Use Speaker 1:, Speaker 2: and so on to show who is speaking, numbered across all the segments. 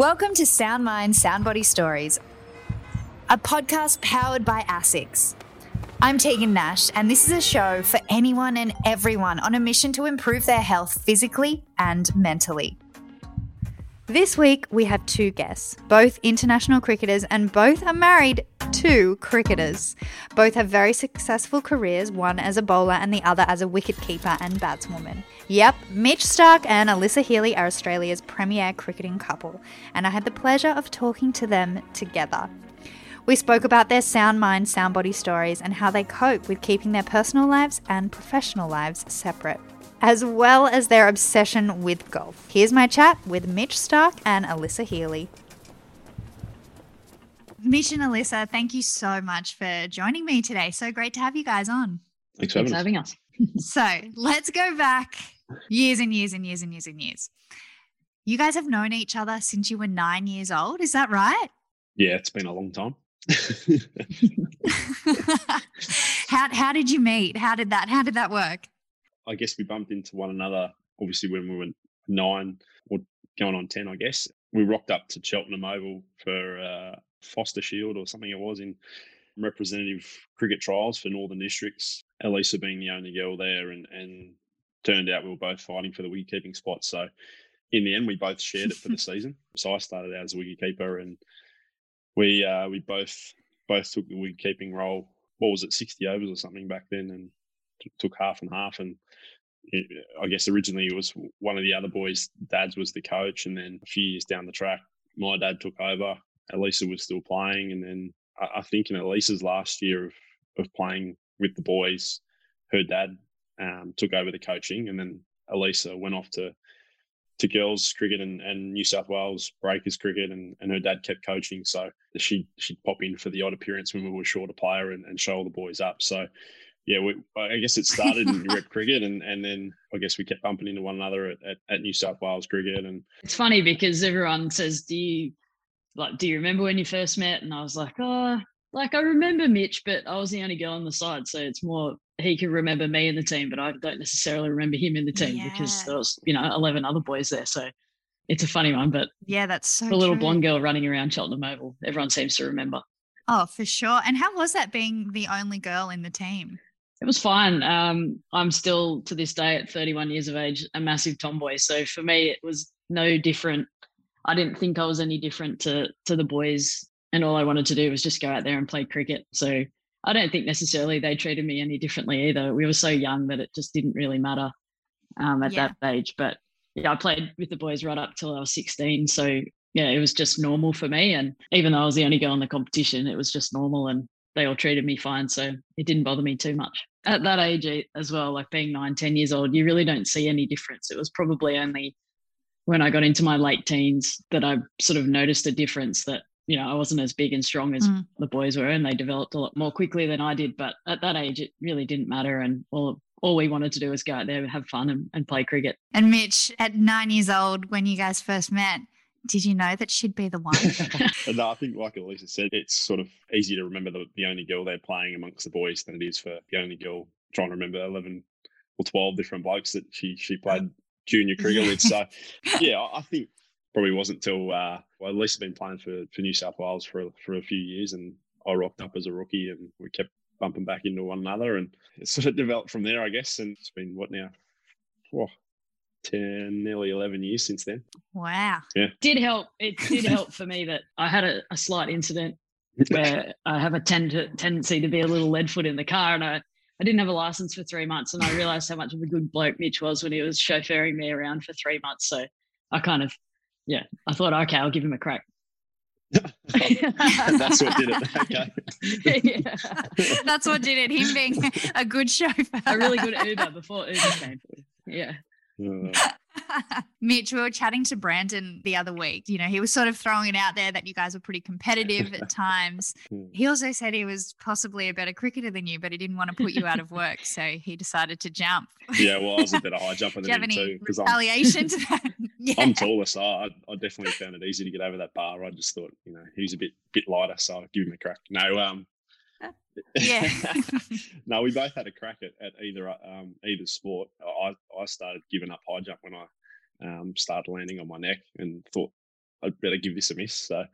Speaker 1: Welcome to Sound Mind, Sound Body Stories, a podcast powered by ASICS. I'm Tegan Nash, and this is a show for anyone and everyone on a mission to improve their health physically and mentally. This week, we have two guests, both international cricketers, and both are married to cricketers. Both have very successful careers, one as a bowler and the other as a wicketkeeper and batswoman. Yep, Mitch Starc and Alyssa Healy are Australia's premier cricketing couple, and I had the pleasure of talking to them together. We spoke about their sound mind, sound body stories and how they cope with keeping their personal lives and professional lives separate as well as their obsession with golf. Here's my chat with Mitch Starc and Alyssa Healy. Mitch and Alyssa, thank you so much for joining me today. So great to have you guys on.
Speaker 2: Thanks for having,
Speaker 3: us.
Speaker 1: so let's go back years and years and years and years and years. You guys have known each other since you were nine years old. Is that right?
Speaker 2: Yeah, it's been a long time.
Speaker 1: how how did you meet? How did that how did that work?
Speaker 2: I guess we bumped into one another obviously when we were nine or going on 10, I guess. We rocked up to Cheltenham Oval for uh, Foster Shield or something it was in representative cricket trials for Northern Districts. Elisa being the only girl there, and, and turned out we were both fighting for the wicket-keeping spot. So in the end, we both shared it for the season. So I started out as a wicket-keeper, and we uh, we both both took the wicket-keeping role. What was it, 60 overs or something back then, and t- took half and half. And I guess originally it was one of the other boys' dads was the coach, and then a few years down the track, my dad took over. Elisa was still playing, and then I, I think in Elisa's last year of of playing with the boys, her dad um, took over the coaching, and then Elisa went off to to girls cricket and, and New South Wales breakers cricket, and, and her dad kept coaching. So she she'd pop in for the odd appearance when we were short a player and, and show all the boys up. So yeah, we, I guess it started in rep cricket, and and then I guess we kept bumping into one another at, at, at, New South Wales cricket. And
Speaker 3: it's funny because everyone says, "Do you like? Do you remember when you first met?" And I was like, "Oh, like I remember Mitch, but I was the only girl on the side, so it's more he can remember me in the team, but I don't necessarily remember him in the team yeah. because there was you know eleven other boys there. So it's a funny one, but
Speaker 1: yeah, that's so
Speaker 3: the little blonde girl running around Cheltenham Oval. Everyone seems to remember.
Speaker 1: Oh, for sure. And how was that being the only girl in the team?
Speaker 3: It was fine. Um, I'm still to this day at 31 years of age a massive tomboy. So for me, it was no different. I didn't think I was any different to to the boys, and all I wanted to do was just go out there and play cricket. So I don't think necessarily they treated me any differently either. We were so young that it just didn't really matter um, at yeah. that age. But yeah, I played with the boys right up till I was 16. So yeah, it was just normal for me. And even though I was the only girl in the competition, it was just normal. And they all treated me fine. So it didn't bother me too much. At that age as well, like being nine, 10 years old, you really don't see any difference. It was probably only when I got into my late teens that I sort of noticed a difference that, you know, I wasn't as big and strong as mm. the boys were and they developed a lot more quickly than I did. But at that age, it really didn't matter. And all, all we wanted to do was go out there, have fun and, and play cricket.
Speaker 1: And Mitch, at nine years old, when you guys first met, did you know that she'd be the one?
Speaker 2: no, I think, like Elisa said, it's sort of easy to remember the, the only girl they're playing amongst the boys than it is for the only girl trying to remember 11 or 12 different blokes that she she played junior cricket with. So, yeah, I think probably wasn't till, uh, well, Elisa been playing for, for New South Wales for, for a few years and I rocked up as a rookie and we kept bumping back into one another and it sort of developed from there, I guess. And it's been what now? Oh, 10, nearly 11 years since then.
Speaker 1: Wow.
Speaker 2: Yeah.
Speaker 3: Did help. It did help for me that I had a, a slight incident where I have a tend- tendency to be a little lead foot in the car and I, I didn't have a license for three months and I realized how much of a good bloke Mitch was when he was chauffeuring me around for three months. So I kind of, yeah, I thought, okay, I'll give him a crack.
Speaker 2: That's what did it. Okay.
Speaker 1: yeah. That's what did it. Him being a good chauffeur.
Speaker 3: A really good Uber before Uber came. Yeah.
Speaker 1: Mitch, we were chatting to Brandon the other week. You know, he was sort of throwing it out there that you guys were pretty competitive at times. Hmm. He also said he was possibly a better cricketer than you, but he didn't want to put you out of work, so he decided to jump.
Speaker 2: Yeah, well, I was a better high jumper than him too.
Speaker 1: Because retaliation I'm, to that?
Speaker 2: Yeah. I'm taller, so I, I, definitely found it easy to get over that bar. I just thought, you know, he's a bit bit lighter, so I'll give him a crack. No, um,
Speaker 1: yeah.
Speaker 2: no, we both had a crack at, at either um, either sport. I, I started giving up high jump when I um, started landing on my neck and thought I'd better give this a miss. So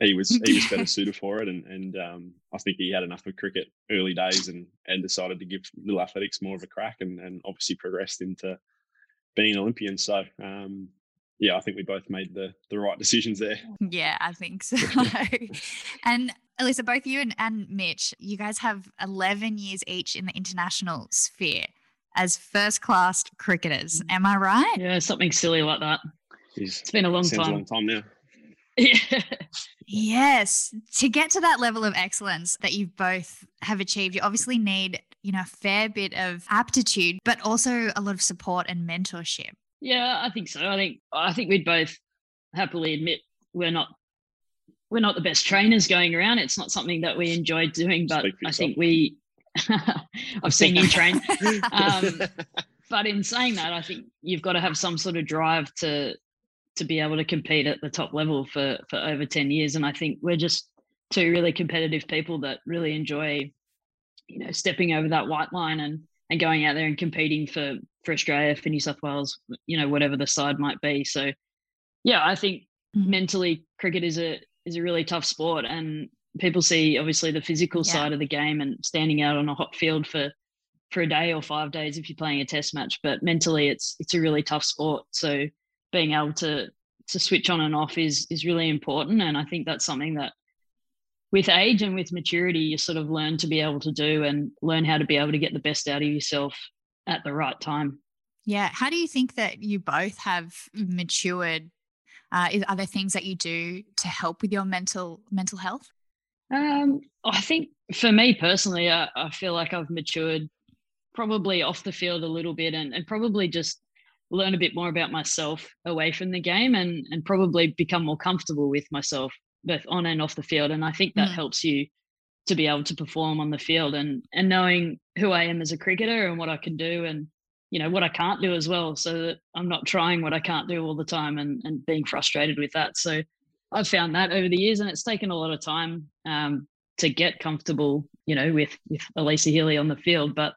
Speaker 2: he was he was better suited for it, and and um, I think he had enough of cricket early days, and and decided to give little athletics more of a crack, and and obviously progressed into being an Olympian. So um, yeah, I think we both made the the right decisions there.
Speaker 1: Yeah, I think so. and Alyssa, both you and, and Mitch, you guys have 11 years each in the international sphere as first class cricketers. Mm. Am I right?
Speaker 3: Yeah, something silly like that. Jeez, it's been a long time.
Speaker 2: A long time now.
Speaker 3: Yeah.
Speaker 1: Yes. To get to that level of excellence that you both have achieved, you obviously need, you know, a fair bit of aptitude, but also a lot of support and mentorship.
Speaker 3: Yeah, I think so. I think I think we'd both happily admit we're not we're not the best trainers going around. It's not something that we enjoy doing, but I think we I've seen you train. Um, but in saying that, I think you've got to have some sort of drive to to be able to compete at the top level for for over 10 years and i think we're just two really competitive people that really enjoy you know stepping over that white line and and going out there and competing for for australia for new south wales you know whatever the side might be so yeah i think mm-hmm. mentally cricket is a is a really tough sport and people see obviously the physical yeah. side of the game and standing out on a hot field for for a day or five days if you're playing a test match but mentally it's it's a really tough sport. So being able to to switch on and off is is really important and i think that's something that with age and with maturity you sort of learn to be able to do and learn how to be able to get the best out of yourself at the right time.
Speaker 1: Yeah. How do you think that you both have matured uh, is, are there things that you do to help with your mental mental health
Speaker 3: um, i think for me personally I, I feel like i've matured probably off the field a little bit and, and probably just learn a bit more about myself away from the game and and probably become more comfortable with myself both on and off the field and i think that mm. helps you to be able to perform on the field and and knowing who i am as a cricketer and what i can do and you know what i can't do as well so that i'm not trying what i can't do all the time and and being frustrated with that so i've found that over the years and it's taken a lot of time um, to get comfortable you know with with Alyssa Healy on the field but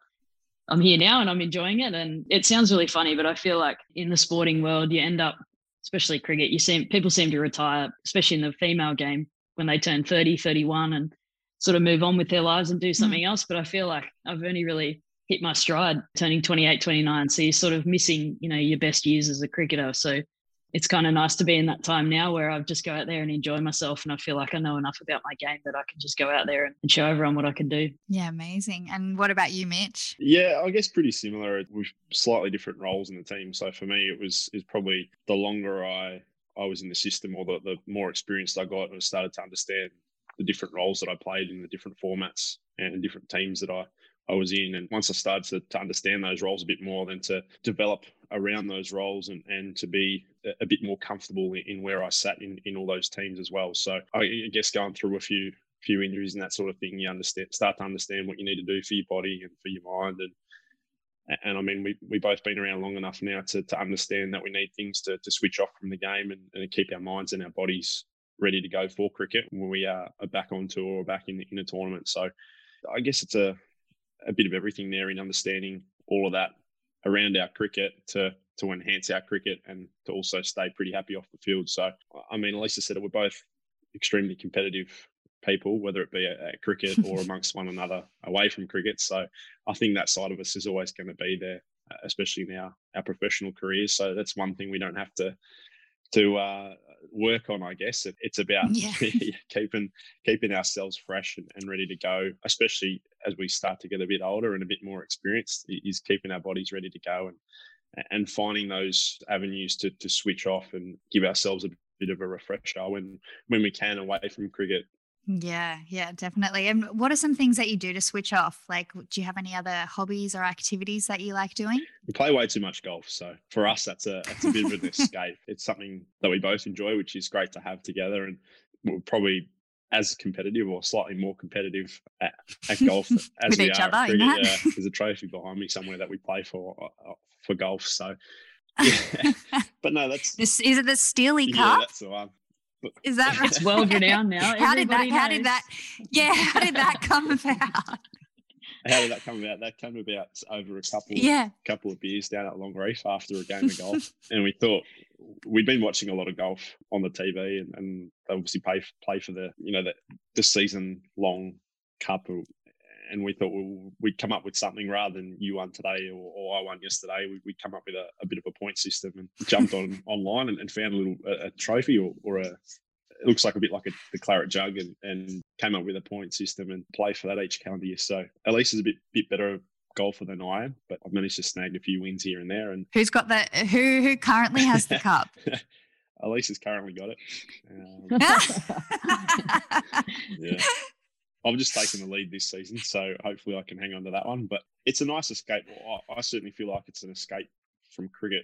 Speaker 3: I'm here now and I'm enjoying it. And it sounds really funny, but I feel like in the sporting world, you end up, especially cricket, you seem people seem to retire, especially in the female game, when they turn 30, 31 and sort of move on with their lives and do mm. something mm. else. But I feel like I've only really hit my stride turning 28, 29. So you're sort of missing, you know, your best years as a cricketer. So it's kind of nice to be in that time now where I've just go out there and enjoy myself. And I feel like I know enough about my game that I can just go out there and show everyone what I can do.
Speaker 1: Yeah, amazing. And what about you, Mitch?
Speaker 2: Yeah, I guess pretty similar with slightly different roles in the team. So for me, it was is probably the longer I I was in the system or the, the more experienced I got and started to understand the different roles that I played in the different formats and different teams that I I was in. And once I started to, to understand those roles a bit more, then to develop around those roles and, and to be a bit more comfortable in where I sat in, in all those teams as well. So I guess going through a few few injuries and that sort of thing, you understand start to understand what you need to do for your body and for your mind. And and I mean we we both been around long enough now to to understand that we need things to to switch off from the game and, and keep our minds and our bodies ready to go for cricket when we are back on tour or back in in a tournament. So I guess it's a a bit of everything there in understanding all of that around our cricket to to enhance our cricket and to also stay pretty happy off the field. So, I mean, Lisa said it, we're both extremely competitive people, whether it be at, cricket or amongst one another away from cricket. So, I think that side of us is always going to be there, especially in our, our professional careers. So, that's one thing we don't have to to uh, work on, I guess. It, it's about yeah. keeping keeping ourselves fresh and, and, ready to go, especially as we start to get a bit older and a bit more experienced. Is keeping our bodies ready to go and and finding those avenues to to switch off and give ourselves a bit of a refresher when when we can away from cricket
Speaker 1: yeah, yeah, definitely. And what are some things that you do to switch off? Like, do you have any other hobbies or activities that you like doing?
Speaker 2: We play way too much golf, so for us, that's a that's a bit of an escape. It's something that we both enjoy, which is great to have together, and we're probably as competitive or slightly more competitive at, at golf as
Speaker 1: With
Speaker 2: we
Speaker 1: each
Speaker 2: are
Speaker 1: other.
Speaker 2: cricket. Yeah, there's a trophy behind me somewhere that we play for uh, for golf. So, yeah. but no, that's
Speaker 1: this is it the Steely Cup?
Speaker 2: Yeah, that's the one.
Speaker 1: Is that right?
Speaker 3: It's world renowned now.
Speaker 1: how did that? Knows. How did that? Yeah, how did that come about?
Speaker 2: How did that come about? That came about over a couple,
Speaker 1: yeah.
Speaker 2: couple of beers down at Long Reef after a game of golf, and we thought we'd been watching a lot of golf on the TV, and, and they obviously play play for the you know the the season long cup. And we thought well, we'd come up with something rather than you won today or, or I won yesterday. We, would come up with a, a, bit of a point system and jumped on online and, and, found a little a, a trophy or, or a it looks like a bit like a, the claret jug and, and came up with a point system and play for that each calendar year. So Elise is a bit bit better golfer than I am, but I've managed to snag a few wins here and there. And
Speaker 1: who's got the Who who currently has the cup?
Speaker 2: Elise has currently got it. Um, yeah. I've just taken the lead this season, so hopefully I can hang on to that one. But it's a nice escape. I, certainly feel like it's an escape from cricket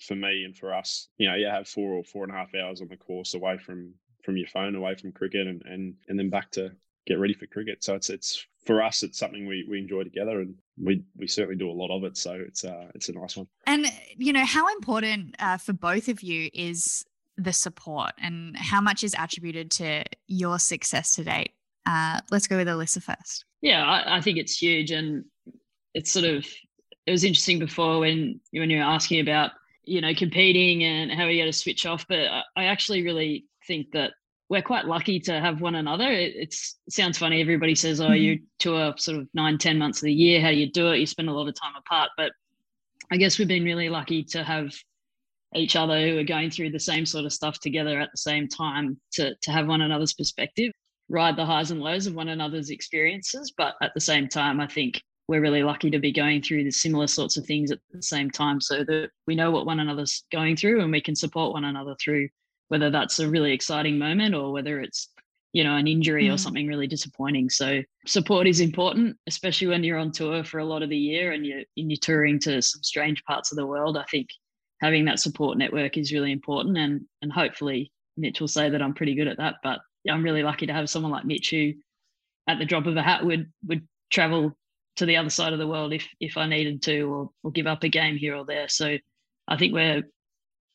Speaker 2: for me and for us. You know, you have four or four and a half hours on the course away from from your phone, away from cricket, and and and then back to get ready for cricket. So it's it's for us, it's something we, we enjoy together, and we we certainly do a lot of it. So it's uh it's a nice one.
Speaker 1: And you know how important uh, for both of you is the support, and how much is attributed to your success to date. Uh, let's go with Alyssa first.
Speaker 3: Yeah, I, I think it's huge, and it's sort of it was interesting before when when you were asking about you know competing and how you got to switch off, but I, I actually really think that we're quite lucky to have one another. It, it's, sounds funny. Everybody says, "Oh, you mm-hmm. tour sort of nine, ten months of the year. How do you do it? You spend a lot of time apart." But I guess we've been really lucky to have each other who are going through the same sort of stuff together at the same time to to have one another's perspective, ride the highs and lows of one another's experiences. But at the same time, I think we're really lucky to be going through the similar sorts of things at the same time, so that we know what one another's going through and we can support one another through whether that's a really exciting moment or whether it's you know an injury mm. or something really disappointing so support is important especially when you're on tour for a lot of the year and you're, and you're touring to some strange parts of the world i think having that support network is really important and and hopefully mitch will say that i'm pretty good at that but i'm really lucky to have someone like mitch who at the drop of a hat would would travel to the other side of the world if if i needed to or, or give up a game here or there so i think we're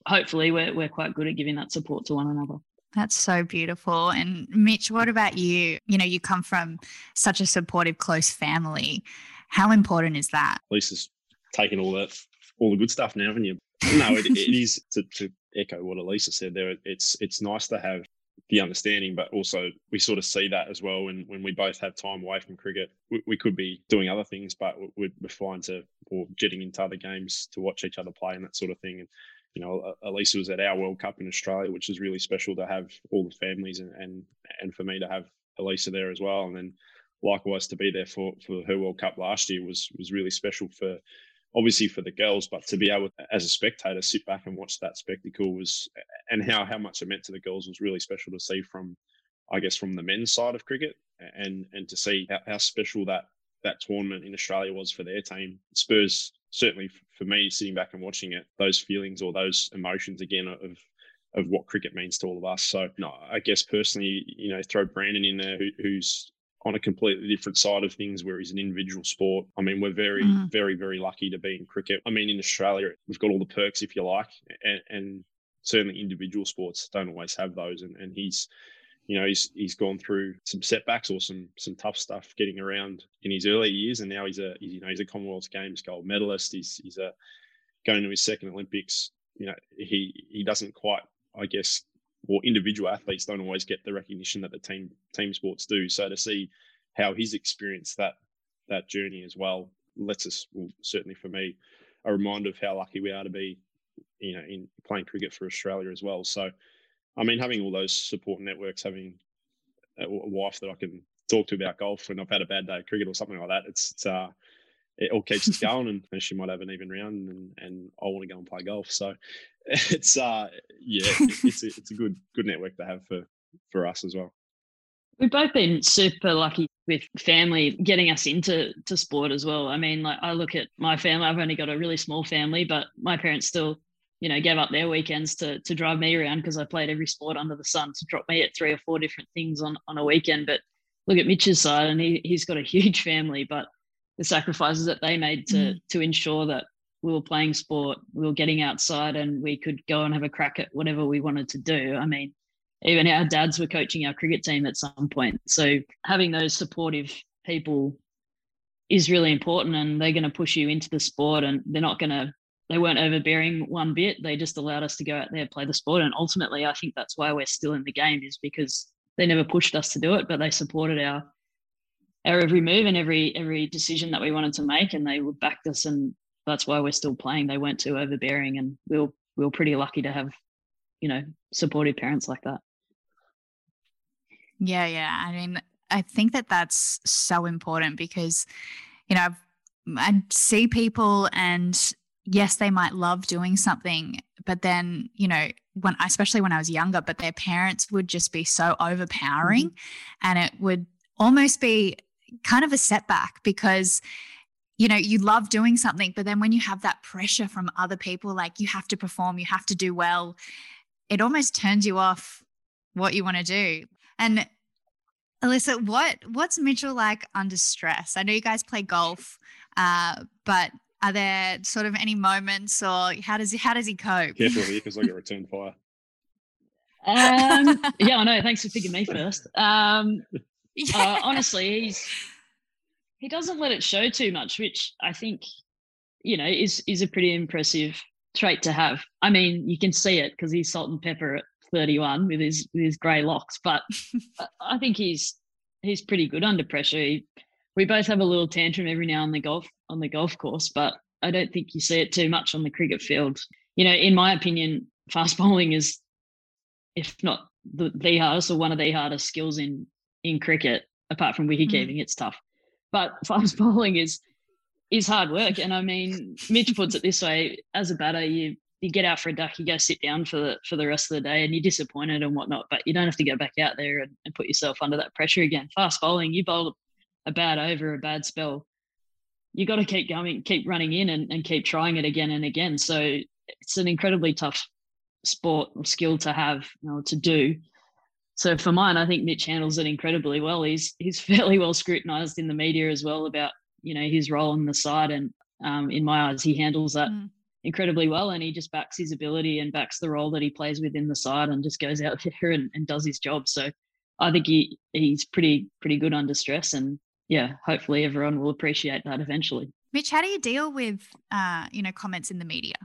Speaker 3: hopefully we're, we're quite good at giving that support to one another.
Speaker 1: That's so beautiful. And Mitch, what about you? You know, you come from such a supportive, close family. How important is that?
Speaker 2: Lisa's taken all that, all the good stuff now, haven't you? No, it, it is to, to echo what Elisa said there. It's it's nice to have the understanding, but also we sort of see that as well. And when we both have time away from cricket, we, we could be doing other things, but we're, fine to or jetting into other games to watch each other play and that sort of thing. And you know, Elisa was at our World Cup in Australia, which is really special to have all the families and and, and for me to have Elisa there as well. And then likewise to be there for, for her World Cup last year was was really special for obviously for the girls, but to be able as a spectator sit back and watch that spectacle was and how how much it meant to the girls was really special to see from I guess from the men's side of cricket and and to see how, how special that that tournament in Australia was for their team. Spurs certainly for me, sitting back and watching it, those feelings or those emotions again of of what cricket means to all of us. So, no, I guess personally, you know, throw Brandon in there, who, who's on a completely different side of things where he's an individual sport. I mean, we're very, mm. very, very lucky to be in cricket. I mean, in Australia, we've got all the perks, if you like, and, and certainly individual sports don't always have those. And, and he's you know he's he's gone through some setbacks or some some tough stuff getting around in his early years, and now he's a he's, you know he's a Commonwealth Games gold medalist. He's he's a going to his second Olympics. You know he he doesn't quite I guess or individual athletes don't always get the recognition that the team team sports do. So to see how he's experienced that that journey as well lets us well, certainly for me a reminder of how lucky we are to be you know in playing cricket for Australia as well. So I mean, having all those support networks, having a wife that I can talk to about golf when I've had a bad day of cricket or something like that, it's, it's uh, it all keeps us going. And she might have an even round, and, and I want to go and play golf. So it's uh, yeah, it's a, it's a good good network to have for for us as well.
Speaker 3: We've both been super lucky with family getting us into to sport as well. I mean, like I look at my family. I've only got a really small family, but my parents still you know, gave up their weekends to to drive me around because I played every sport under the sun to drop me at three or four different things on on a weekend. But look at Mitch's side, and he he's got a huge family, but the sacrifices that they made to mm. to ensure that we were playing sport, we were getting outside, and we could go and have a crack at whatever we wanted to do. I mean, even our dads were coaching our cricket team at some point. So having those supportive people is really important, and they're going to push you into the sport, and they're not going to they weren't overbearing one bit. They just allowed us to go out there play the sport. And ultimately, I think that's why we're still in the game is because they never pushed us to do it, but they supported our our every move and every every decision that we wanted to make, and they would backed us. And that's why we're still playing. They weren't too overbearing, and we were we were pretty lucky to have, you know, supportive parents like that.
Speaker 1: Yeah, yeah. I mean, I think that that's so important because, you know, I've, I see people and yes, they might love doing something, but then, you know, when especially when I was younger, but their parents would just be so overpowering mm-hmm. and it would almost be kind of a setback because you know you love doing something but then when you have that pressure from other people like you have to perform you have to do well it almost turns you off what you want to do and Alyssa, what what's Mitchell like under stress? I know you guys play golf, uh, but are there sort of any moments, or how does he how does he cope?
Speaker 2: Careful here, because I get returned fire.
Speaker 3: Um, yeah, I know. Thanks for picking me first. Um, yeah. uh, honestly, he's he doesn't let it show too much, which I think you know is is a pretty impressive trait to have. I mean, you can see it because he's salt and pepper at 31 with his with his grey locks, but I think he's he's pretty good under pressure. He, we both have a little tantrum every now on the golf on the golf course, but I don't think you see it too much on the cricket field. You know, in my opinion, fast bowling is, if not the, the hardest or one of the hardest skills in in cricket, apart from wicket keeping. Mm. It's tough, but fast bowling is is hard work. And I mean, Mitch puts it this way: as a batter, you you get out for a duck, you go sit down for the for the rest of the day, and you're disappointed and whatnot. But you don't have to go back out there and, and put yourself under that pressure again. Fast bowling, you bowl a bad over, a bad spell, you got to keep going, keep running in, and, and keep trying it again and again. So it's an incredibly tough sport or skill to have you know, to do. So for mine, I think Mitch handles it incredibly well. He's he's fairly well scrutinised in the media as well about you know his role in the side, and um, in my eyes, he handles that. Mm. incredibly well and he just backs his ability and backs the role that he plays within the side and just goes out there and, and does his job. So i think he he's pretty pretty good under stress. And yeah hopefully everyone will appreciate that eventually.
Speaker 1: Mitch how do you deal with uh you know comments in the media?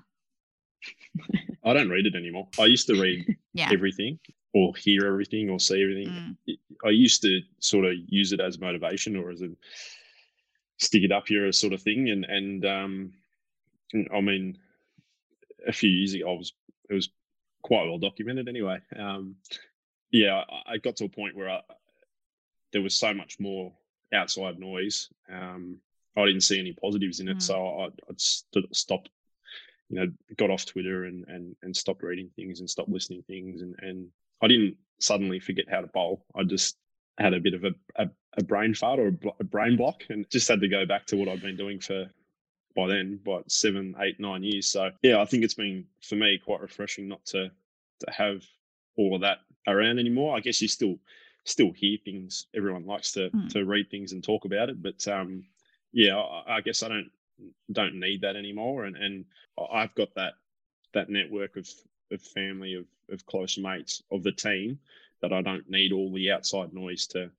Speaker 2: I don't read it anymore. I used to read yeah. everything or hear everything or see everything mm. i used to sort of use it as motivation or as a stick it up here sort of thing and and um I mean, a few years ago, I was it was quite well documented anyway. Um, yeah, I, I, got to a point where I, there was so much more outside noise. Um, I didn't see any positives in it, mm. so I, I st- stopped. You know, got off Twitter and and and stopped reading things and stopped listening things, and and I didn't suddenly forget how to bowl. I just had a bit of a, a, a brain fart or a, a brain block, and just had to go back to what I'd been doing for by then, by seven, eight, nine years. So yeah, I think it's been for me quite refreshing not to to have all of that around anymore. I guess you still still hear things. Everyone likes to mm. to read things and talk about it, but um, yeah, I, I, guess I don't don't need that anymore. And and I've got that that network of of family of of close mates of the team that I don't need all the outside noise to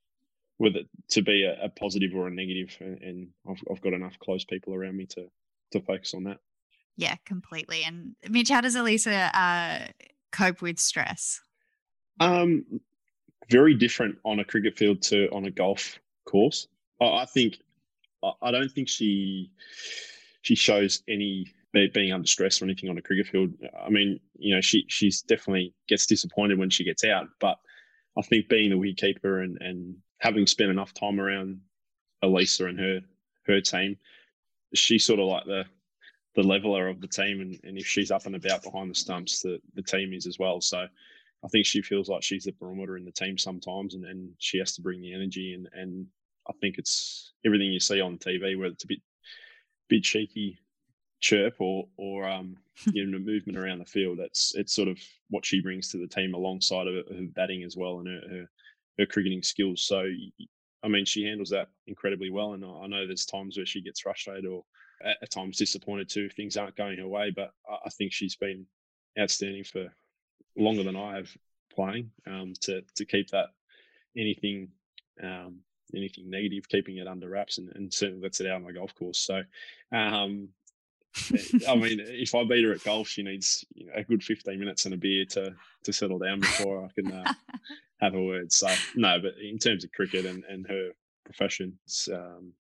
Speaker 2: with it to be a, a positive or a negative, and, and I've, I've got enough close people around me to to focus on that.
Speaker 1: Yeah, completely. And Mitch, how does Elisa uh, cope with stress?
Speaker 2: Um, very different on a cricket field to on a golf course. I, I think I don't think she she shows any being under stress or anything on a cricket field. I mean, you know, she she's definitely gets disappointed when she gets out, but I think being the wicketkeeper and and having spent enough time around Elisa and her her team, she's sort of like the the leveler of the team, and, and if she's up and about behind the stumps, the the team is as well. So I think she feels like she's the barometer in the team sometimes, and, and she has to bring the energy. And and I think it's everything you see on TV, where it's a bit bit cheeky chirp or or um, you know movement around the field. That's it's sort of what she brings to the team alongside of her batting as well and her, her her cricketing skills. So, I mean, she handles that incredibly well. And I know there's times where she gets frustrated or at times disappointed too if things aren't going her way. But I think she's been outstanding for longer than I have playing um, to to keep that anything um, anything negative, keeping it under wraps, and, and certainly lets it out on the golf course. So, um, I mean, if I beat her at golf, she needs a good 15 minutes and a beer to to settle down before I can uh, have a word. So no, but in terms of cricket and, and her profession, it's um,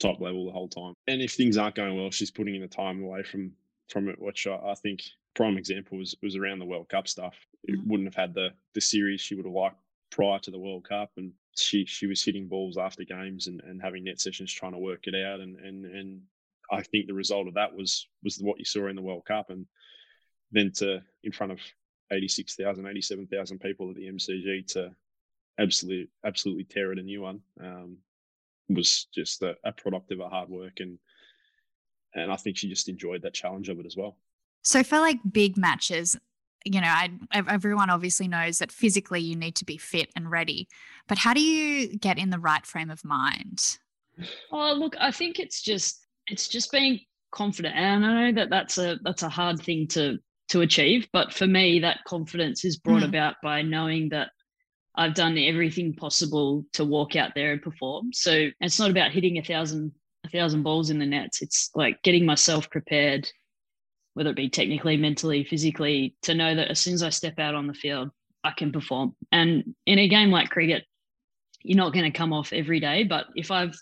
Speaker 2: top level the whole time. And if things aren't going well, she's putting in the time away from from it, which I, I think prime example was was around the World Cup stuff. It mm-hmm. wouldn't have had the the series she would have liked prior to the World Cup, and she she was hitting balls after games and, and having net sessions trying to work it out, and and and I think the result of that was was what you saw in the World Cup, and then to in front of 86,000, 87,000 people at the MCG to absolutely absolutely tear it a new one um, was just a, a product of her hard work and and I think she just enjoyed that challenge of it as well.
Speaker 1: So for like big matches, you know, I, everyone obviously knows that physically you need to be fit and ready, but how do you get in the right frame of mind?
Speaker 3: Oh, look, I think it's just it's just being confident, and I know that that's a that's a hard thing to to achieve, but for me, that confidence is brought mm. about by knowing that I've done everything possible to walk out there and perform. So it's not about hitting a thousand a thousand balls in the nets. It's like getting myself prepared whether it be technically, mentally, physically, to know that as soon as I step out on the field, I can perform. And in a game like cricket, you're not going to come off every day. But if I've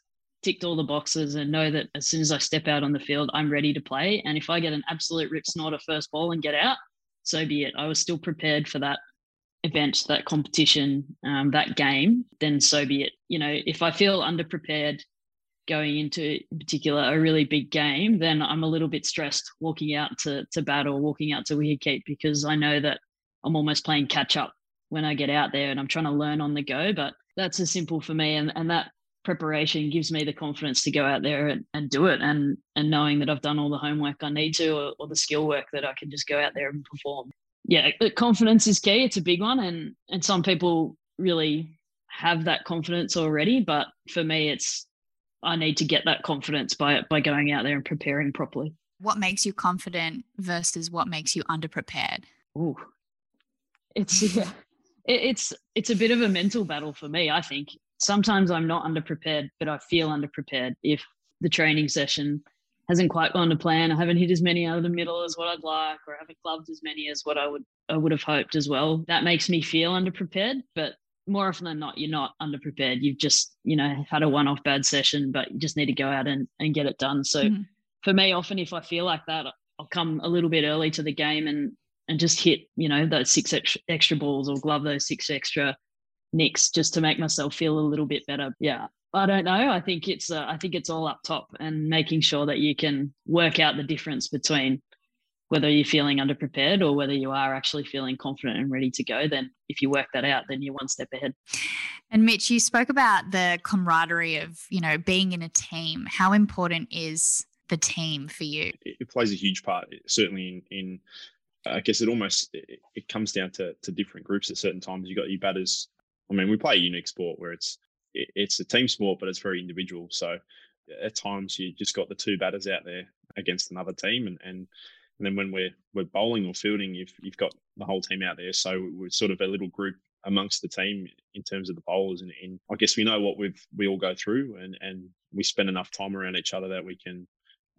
Speaker 3: ticked all the boxes and know that as soon as I step out on the field, I'm ready to play. And if I get an absolute rip snort of first ball and get out, so be it. I was still prepared for that event, that competition, um, that game, then so be it. You know, if I feel underprepared going into in particular a really big game, then I'm a little bit stressed walking out to to battle, walking out to wicket keep because I know that I'm almost playing catch up when I get out there and I'm trying to learn on the go. But that's as simple for me and, and that preparation gives me the confidence to go out there and, and do it and and knowing that I've done all the homework I need to or, or the skill work that I can just go out there and perform. Yeah, uh, confidence is key. It's a big one and and some people really have that confidence already, but for me it's I need to get that confidence by by going out there and preparing properly.
Speaker 1: What makes you confident versus what makes you underprepared?
Speaker 3: Ooh, it's yeah, it's it's a bit of a mental battle for me. I think sometimes I'm not underprepared, but I feel underprepared if the training session hasn't quite gone to plan. I haven't hit as many out of the middle as what I'd like, or I haven't gloved as many as what I would I would have hoped as well. That makes me feel underprepared, but more often than not, you're not underprepared. You've just, you know, had a one off bad session, but you just need to go out and, and get it done. So mm-hmm. for me, often if I feel like that, I'll come a little bit early to the game and and just hit, you know, those six extra, extra balls or glove those six extra nicks just to make myself feel a little bit better. Yeah. I don't know. I think it's uh, I think it's all up top and making sure that you can work out the difference between whether you're feeling underprepared or whether you are actually feeling confident and ready to go, then if you work that out, then you're one step ahead.
Speaker 1: And Mitch, you spoke about the camaraderie of, you know, being in a team. How important is the team for you?
Speaker 2: It plays a huge part, certainly in, in I guess it almost it comes down to, to different groups at certain times. You've got your batters. I mean, we play a unique sport where it's it's a team sport, but it's very individual. So at times you just got the two batters out there against another team, and and and then when we're we're bowling or fielding, you've you've got the whole team out there. So we're sort of a little group amongst the team in terms of the bowlers, and, and I guess we know what we've we all go through, and and we spend enough time around each other that we can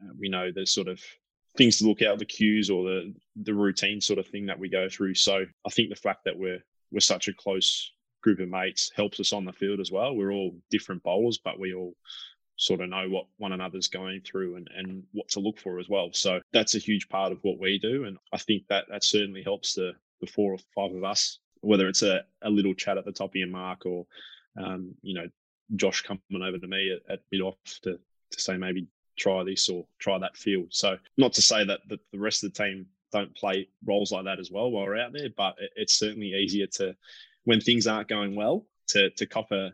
Speaker 2: uh, we know the sort of things to look out the cues or the the routine sort of thing that we go through. So I think the fact that we're we're such a close group of mates helps us on the field as well. We're all different bowlers, but we all sort of know what one another's going through and, and what to look for as well. So that's a huge part of what we do. And I think that that certainly helps the, the four or five of us, whether it's a, a little chat at the top of your mark or, um, you know, Josh coming over to me at, at mid off to, to say maybe try this or try that field. So not to say that the, the rest of the team don't play roles like that as well while we're out there, but it, it's certainly easier to, when things aren't going well, to, to cop a,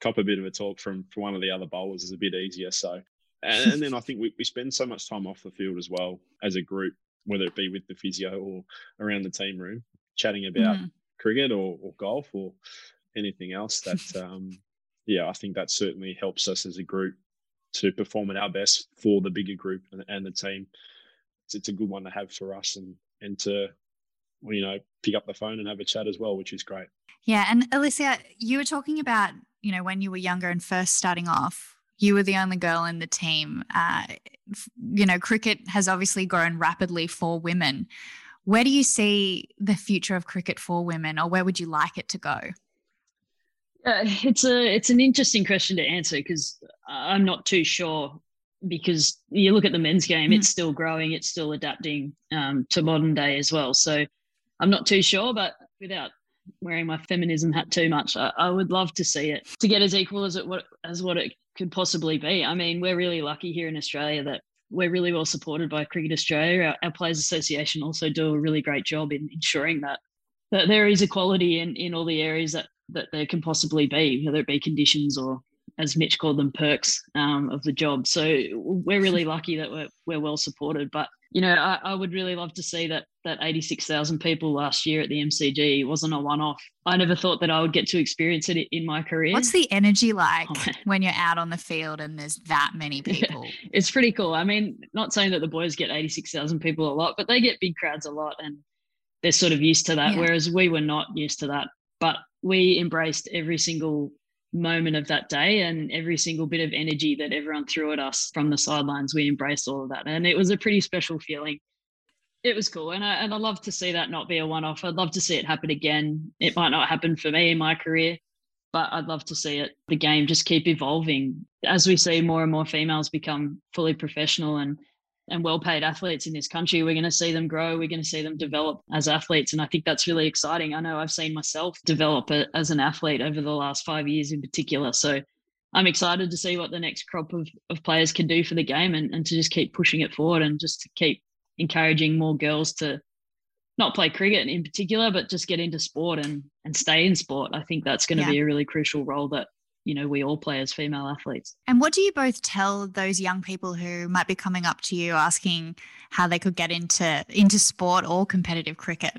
Speaker 2: cop a bit of a talk from, from one of the other bowlers is a bit easier. So, and, and then I think we, we spend so much time off the field as well as a group, whether it be with the physio or around the team room, chatting about mm. cricket or, or golf or anything else that, um, yeah, I think that certainly helps us as a group to perform at our best for the bigger group and, and the team. It's, it's, a good one to have for us and, and to, you know, pick up the phone and have a chat as well, which is great.
Speaker 1: Yeah. And Alicia, you were talking about you know, when you were younger and first starting off, You were the only girl in the team. Uh, you know, cricket has obviously grown rapidly for women. Where do you see the future of cricket for women, or where would you like it to go?
Speaker 3: Uh, it's a it's an interesting question to answer because I'm not too sure because you look at the men's game, mm. it's still growing, it's still adapting um, to modern day as well. So I'm not too sure, but without wearing my feminism hat too much, I, I would love to see it to get as equal as it what as what it could possibly be. I mean, we're really lucky here in Australia that we're really well supported by Cricket Australia. Our, our Players Association also do a really great job in ensuring that that there is equality in in all the areas that that there can possibly be, whether it be conditions or as Mitch called them, perks um, of the job. So we're really lucky that we're, we're well supported. But you know, I, I would really love to see that that 86,000 people last year at the MCG wasn't a one-off. I never thought that I would get to experience it in my career.
Speaker 1: What's the energy oh, like oh, when you're out on the field and there's that many people?
Speaker 3: It's pretty cool. I mean, not saying that the boys get 86,000 people a lot, but they get big crowds a lot and they're sort of used to that, yeah. whereas we were not used to that. But we embraced every single moment of that day and every single bit of energy that everyone threw at us from the sidelines we embraced all of that. And it was a pretty special feeling. It was cool. And I, and I love to see that not be a one-off. I'd love to see it happen again. It might not happen for me in my career but i'd love to see it the game just keep evolving. As we see more and more females become fully professional and and well paid athletes in this country. We're going to see them grow. We're going to see them develop as athletes. And I think that's really exciting. I know I've seen myself develop as an athlete over the last five years in particular. So I'm excited to see what the next crop of, of players can do for the game and, and to just keep pushing it forward and just to keep encouraging more girls to not play cricket in particular, but just get into sport and, and stay in sport. I think that's going to yeah. be a really crucial role that you know we all play as female athletes.
Speaker 1: And what do you both tell those young people who might be coming up to you asking how they could get into into sport or competitive cricket?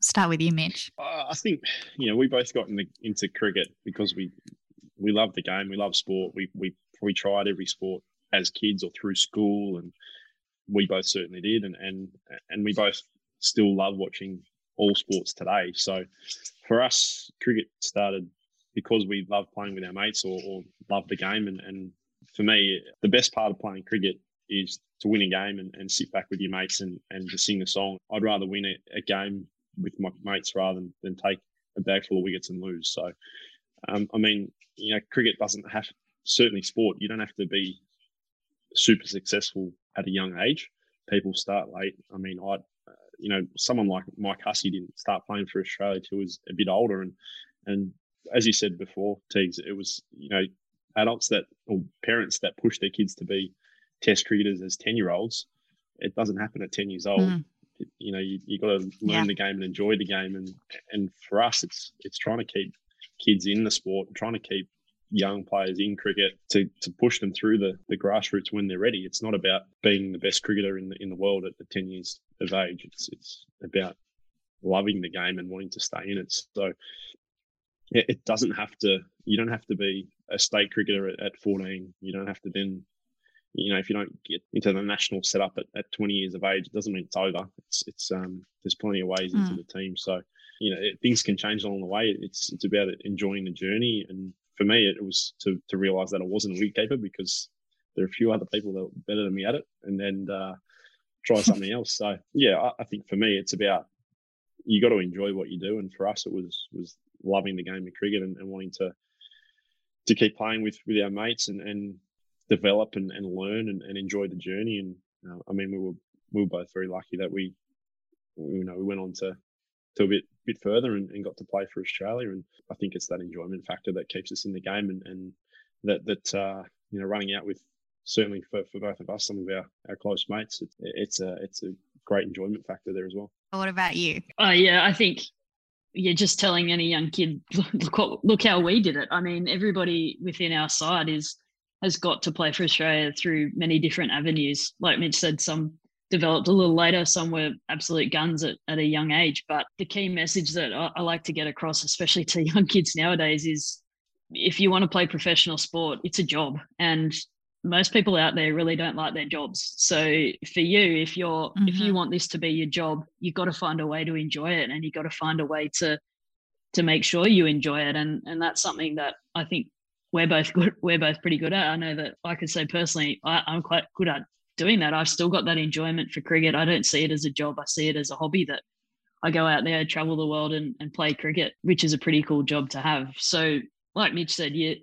Speaker 1: Start with you mitch.
Speaker 2: Uh, i think you know we both got in the, into cricket because we we love the game we love sport we we we tried every sport as kids or through school and we both certainly did and and and we both still love watching all sports today. So for us cricket started because we love playing with our mates or, or love the game. And, and, for me, the best part of playing cricket is to win a game and, and sit back with your mates and, and to sing a song. I'd rather win a, a game with my mates rather than, than take a bag full of wickets and lose. So, um, I mean, you know, cricket doesn't have certainly sport. You don't have to be super successful at a young age. People start late. I mean, I, uh, you know, someone like Mike Hussey didn't start playing for Australia till he was a bit older, and and as you said before, Teagues, it was you know adults that or parents that push their kids to be test cricketers as ten year olds. It doesn't happen at ten years old. Mm. It, you know, you you got to learn yeah. the game and enjoy the game, and and for us, it's it's trying to keep kids in the sport, trying to keep young players in cricket to, to push them through the, the grassroots when they're ready. It's not about being the best cricketer in the in the world at the ten years of age. It's it's about loving the game and wanting to stay in it. So it, doesn't have to. You don't have to be a state cricketer at, at 14. You don't have to then you know, if you don't get into the national setup at, at 20 years of age, it doesn't mean it's over. It's it's um there's plenty of ways into mm. the team. So, you know, it, things can change along the way. It's it's about enjoying the journey. And for me, it was to to realize that I wasn't a wicketkeeper because there are a few other people that were better than me at it, and then uh, try something else. So, yeah, I, I think for me, it's about you got to enjoy what you do. And for us, it was was loving the game of cricket and, and wanting to to keep playing with with our mates and and develop and, and learn and, and enjoy the journey. And uh, I mean, we were we were both very lucky that we, we you know we went on to to a bit bit further and, and got to play for Australia. And I think it's that enjoyment factor that keeps us in the game and and that that uh, you know running out with certainly for, for both of us, some of our, our close mates, it's, it's a it's a great enjoyment factor there as well.
Speaker 1: What about you?
Speaker 3: Uh, yeah, I think you're just telling any young kid, look what, look how we did it. I mean, everybody within our side is has got to play for Australia through many different avenues. Like Mitch said, some developed a little later, some were absolute guns at, at a young age. But the key message that I, I like to get across, especially to young kids nowadays, is if you want to play professional sport, it's a job. And most people out there really don't like their jobs. So for you, if you're mm-hmm. if you mm-hmm. want this to be your job, you've got to find a way to enjoy it and you've got to find a way to to make sure you enjoy it. And and that's something that I think we're both good. We're both pretty good at. I know that I could say personally, I, I'm quite good at doing that. I've still got that enjoyment for cricket. I don't see it as a job. I see it as a hobby that I go out there, travel the world and, and play cricket, which is a pretty cool job to have. So, like Mitch said, you,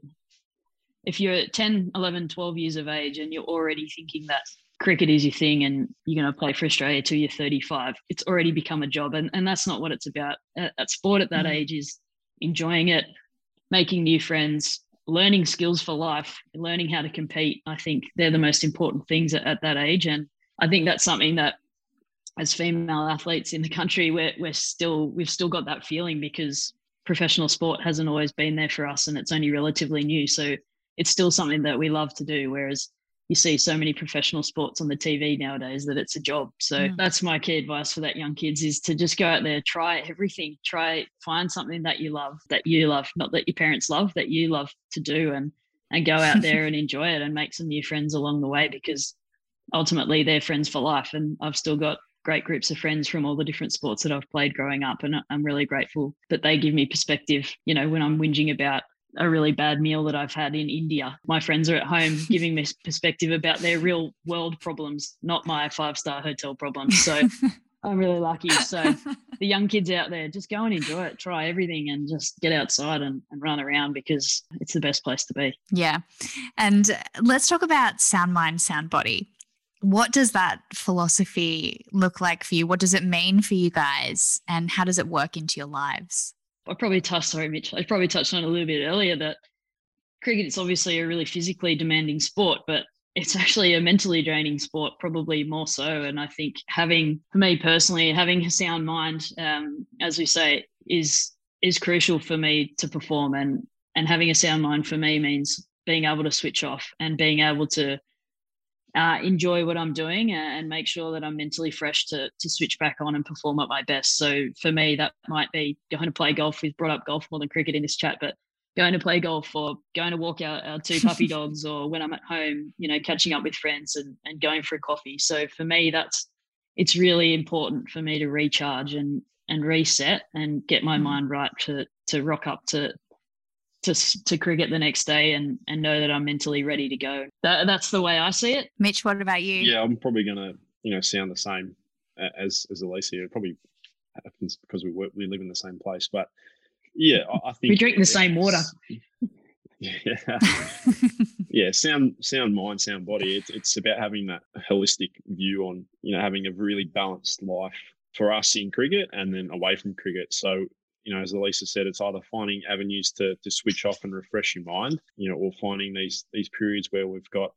Speaker 3: if you're 10, 11, 12 years of age and you're already thinking that cricket is your thing and you're going to play for Australia till you're 35, it's already become a job. And, and that's not what it's about. At, sport at that mm-hmm. age is enjoying it, making new friends, learning skills for life, learning how to compete. I think they're the most important things at, at that age. And I think that's something that as female athletes in the country, we're, we're still, we've still got that feeling because professional sport hasn't always been there for us and it's only relatively new. So it's still something that we love to do. Whereas you see so many professional sports on the TV nowadays that it's a job. So mm. that's my key advice for that young kids is to just go out there, try everything, try find something that you love, that you love, not that your parents love, that you love to do and and go out there and enjoy it and make some new friends along the way because ultimately they're friends for life. And I've still got great groups of friends from all the different sports that I've played growing up. And I'm really grateful that they give me perspective, you know, when I'm whinging about a really bad meal that I've had in India. My friends are at home giving me perspective about their real world problems, not my five star hotel problems. So I'm really lucky. So the young kids out there, just go and enjoy it, try everything and just get outside and, and run around because it's the best place to be.
Speaker 1: Yeah. And let's talk about sound mind, sound body. What does that philosophy look like for you? What does it mean for you guys? And how does it work into your lives?
Speaker 3: I probably touched, sorry, Mitch, I probably touched on a little bit earlier that cricket is obviously a really physically demanding sport, but it's actually a mentally draining sport, probably more so. And I think having, for me personally, having a sound mind, um, as we say, is is crucial for me to perform. And and having a sound mind for me means being able to switch off and being able to uh, enjoy what I'm doing and make sure that I'm mentally fresh to to switch back on and perform at my best. So for me, that might be going to play golf. We've brought up golf more than cricket in this chat, but going to play golf or going to walk out our two puppy dogs or when I'm at home, you know, catching up with friends and, and going for a coffee. So for me, that's it's really important for me to recharge and and reset and get my mm. mind right to to rock up to to to cricket the next day and and know that I'm mentally ready to go. That, that's the way I see it.
Speaker 1: Mitch, what about you?
Speaker 2: Yeah, I'm probably gonna you know sound the same uh, as as Alyssa. It probably happens because we work we live in the same place, but yeah, I think
Speaker 3: we drink the same water.
Speaker 2: Yeah, yeah. Sound, sound mind, sound body. It's it's about having that holistic view on you know having a really balanced life for us in cricket and then away from cricket. So you know, as Alyssa said, it's either finding avenues to to switch off and refresh your mind, you know, or finding these these periods where we've got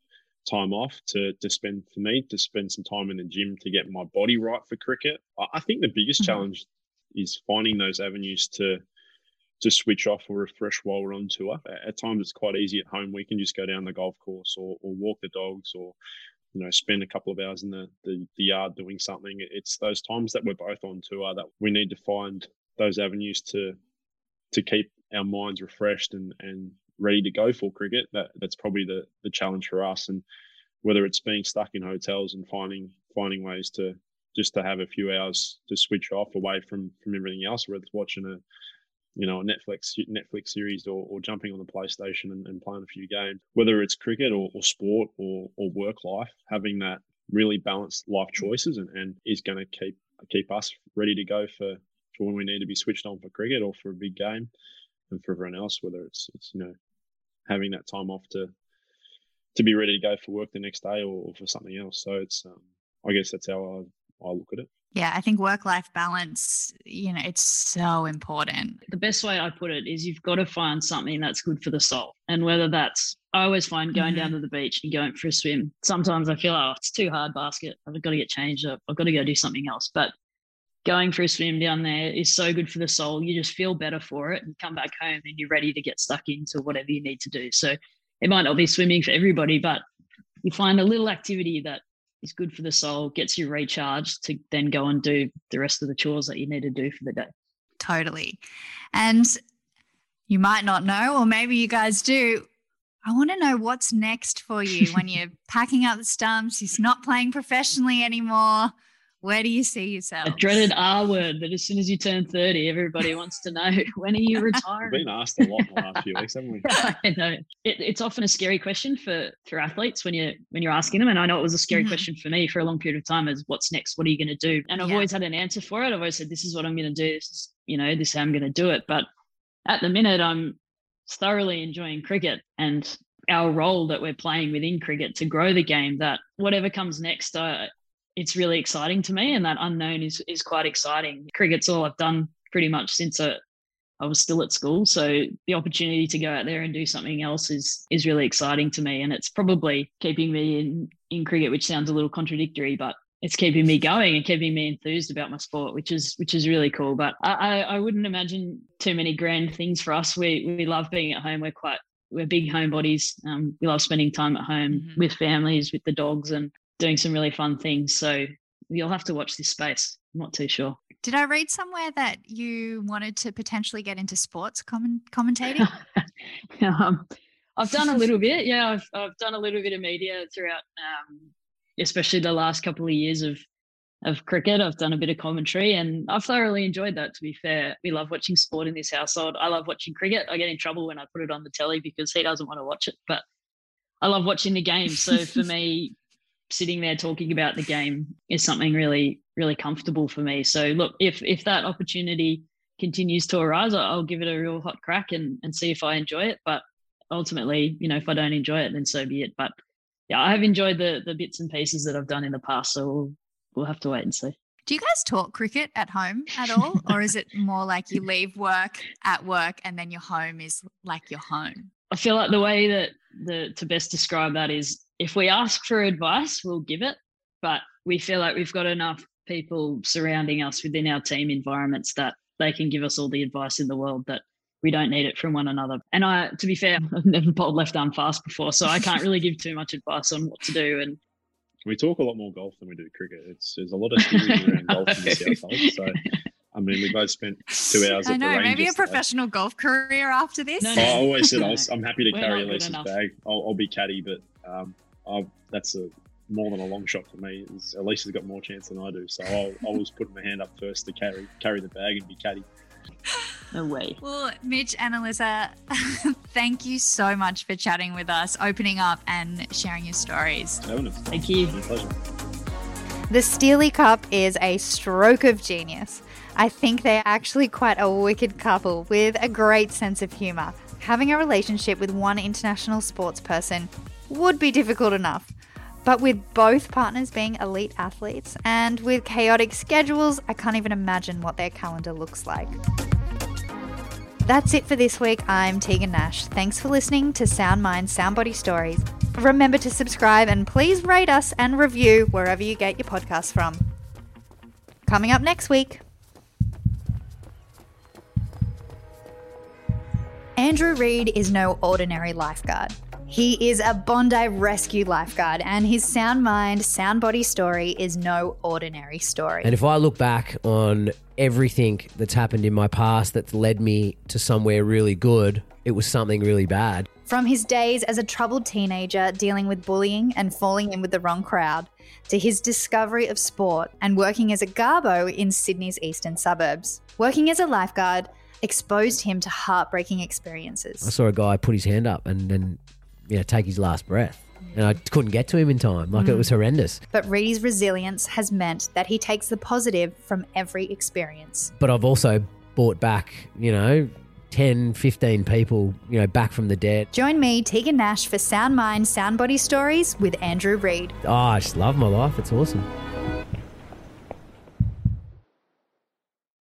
Speaker 2: time off to to spend for me to spend some time in the gym to get my body right for cricket. I think the biggest mm-hmm. challenge is finding those avenues to to switch off or refresh while we're on tour. At times, it's quite easy at home. We can just go down the golf course or, or walk the dogs or you know spend a couple of hours in the, the, the yard doing something. It's those times that we're both on tour that we need to find those avenues to to keep our minds refreshed and and ready to go for cricket. That that's probably the the challenge for us. And whether it's being stuck in hotels and finding finding ways to just to have a few hours to switch off away from from everything else, whether it's watching a you know a Netflix Netflix series or, or jumping on the PlayStation and, and playing a few games, whether it's cricket or, or sport or, or work life, having that really balanced life choices and, and is going to keep keep us ready to go for for when we need to be switched on for cricket or for a big game, and for everyone else, whether it's it's you know having that time off to to be ready to go for work the next day or, or for something else. So it's um, I guess that's how I, I look at it.
Speaker 1: Yeah, I think work life balance, you know, it's so important.
Speaker 3: The best way I put it is you've got to find something that's good for the soul. And whether that's, I always find going mm-hmm. down to the beach and going for a swim. Sometimes I feel, oh, it's too hard basket. I've got to get changed up. I've got to go do something else. But going for a swim down there is so good for the soul. You just feel better for it and come back home and you're ready to get stuck into whatever you need to do. So it might not be swimming for everybody, but you find a little activity that is good for the soul, gets you recharged to then go and do the rest of the chores that you need to do for the day.
Speaker 1: Totally. And you might not know, or maybe you guys do. I want to know what's next for you when you're packing up the stumps, you're not playing professionally anymore Where do you see yourself?
Speaker 3: A dreaded R word that as soon as you turn 30, everybody wants to know when are you retiring?
Speaker 2: We've
Speaker 3: retiring?
Speaker 2: been asked a lot in the last few weeks, haven't we?
Speaker 3: I know. It, it's often a scary question for for athletes when you're when you're asking them. And I know it was a scary
Speaker 1: Mhm.
Speaker 3: question for me for a long period of time. Is what's next? What are you going to do? And I've
Speaker 1: Yeah.
Speaker 3: always had an answer for it. I've always said, this is what I'm going to do. This is you know this is how I'm going to do it. But at the minute, I'm thoroughly enjoying cricket and our role that we're playing within cricket to grow the game. That whatever comes next, uh, it's really exciting to me, and that unknown is is quite exciting. Cricket's all I've done pretty much since I, I was still at school. So the opportunity to go out there and do something else is is really exciting to me, and it's probably keeping me in in cricket, which sounds a little contradictory, but it's keeping me going and keeping me enthused about my sport, which is which is really cool. But I, I, wouldn't imagine too many grand things for us. We we love being at home. We're quite we're big homebodies. Um, we love spending time at home
Speaker 1: Mhm.
Speaker 3: with families, with the dogs, and doing some really fun things. So you'll have to watch this space. I'm not too sure.
Speaker 1: Did I read somewhere that you wanted to potentially get into sports comment- commentating?
Speaker 3: um, I've done a little bit. Yeah, I've, I've done a little bit of media throughout, um, especially the last couple of years of of cricket. I've done a bit of commentary, and I've thoroughly enjoyed that. To be fair, we love watching sport in this household. I love watching cricket. I get in trouble when I put it on the telly because he doesn't want to watch it, but I love watching the game. So for me, sitting there talking about the game is something really, really comfortable for me. So look, if if that opportunity continues to arise, I'll give it a real hot crack and, and see if I enjoy it. But ultimately, you know, if I don't enjoy it, then so be it. But yeah, I have enjoyed the the bits and pieces that I've done in the past. So we'll we'll have to wait and see.
Speaker 1: Do you guys talk cricket at home at all? or is it more like you leave work at work and then your home is like your home?
Speaker 3: I feel like the way that the to best describe that is if we ask for advice, we'll give it. But we feel like we've got enough people surrounding us within our team environments that they can give us all the advice in the world that we don't need it from one another. And I, to be fair, I've never bowled left arm fast before, so I can't really give too much advice on what to do. And
Speaker 2: We talk a lot more golf than we do cricket. It's there's a lot of theories around golf in this household. So I mean, we both spent two hours
Speaker 1: I
Speaker 2: at the
Speaker 1: know, maybe a
Speaker 2: today.
Speaker 1: professional golf career after this.
Speaker 3: No,
Speaker 2: I always said I was, I'm happy to
Speaker 3: We're
Speaker 2: carry
Speaker 3: not Alyssa's
Speaker 2: bag. I'll, I'll be caddy, but um, I'll, that's a more than a long shot for me. It's- Alyssa's got more chance than I do, so I'll, I was putting my hand up first to carry carry the bag and be caddy.
Speaker 3: no way.
Speaker 1: Well, Mitch and Alyssa, thank you so much for chatting with us, opening up and sharing your stories.
Speaker 3: Thank you.
Speaker 2: my pleasure.
Speaker 1: The Steely Cup is a stroke of genius. I think they're actually quite a wicked couple with a great sense of humour. Having a relationship with one international sports person would be difficult enough. But with both partners being elite athletes and with chaotic schedules, I can't even imagine what their calendar looks like. That's it for this week. I'm Tegan Nash. Thanks for listening to Sound Mind Sound Body Stories. Remember to subscribe and please rate us and review wherever you get your podcasts from. Coming up next week. Andrew Reid is no ordinary lifeguard. He is a Bondi rescue lifeguard, and his sound mind, sound body story is no ordinary story.
Speaker 4: And if I look back on everything that's happened in my past that's led me to somewhere really good, it was something really bad.
Speaker 1: From his days as a troubled teenager dealing with bullying and falling in with the wrong crowd, to his discovery of sport and working as a garbo in Sydney's eastern suburbs. Working as a lifeguard exposed him to heartbreaking experiences.
Speaker 4: I saw a guy put his hand up and then, you know, take his last breath. And I couldn't get to him in time. Like it was horrendous.
Speaker 1: But Reidy's resilience has meant that he takes the positive from every experience.
Speaker 4: But I've also brought back, you know, 10, 15 people, you know, back from the dead.
Speaker 1: Join me, Tegan Nash, for Sound Mind, Sound Body Stories with Andrew Reid.
Speaker 4: Oh, I just love my life. It's awesome.